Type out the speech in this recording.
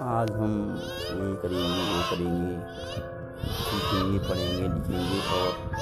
آج ہم یہ کریں گے وہ کریں گے، سیکھیں گے، پڑھیں گے، لکھیں گے اور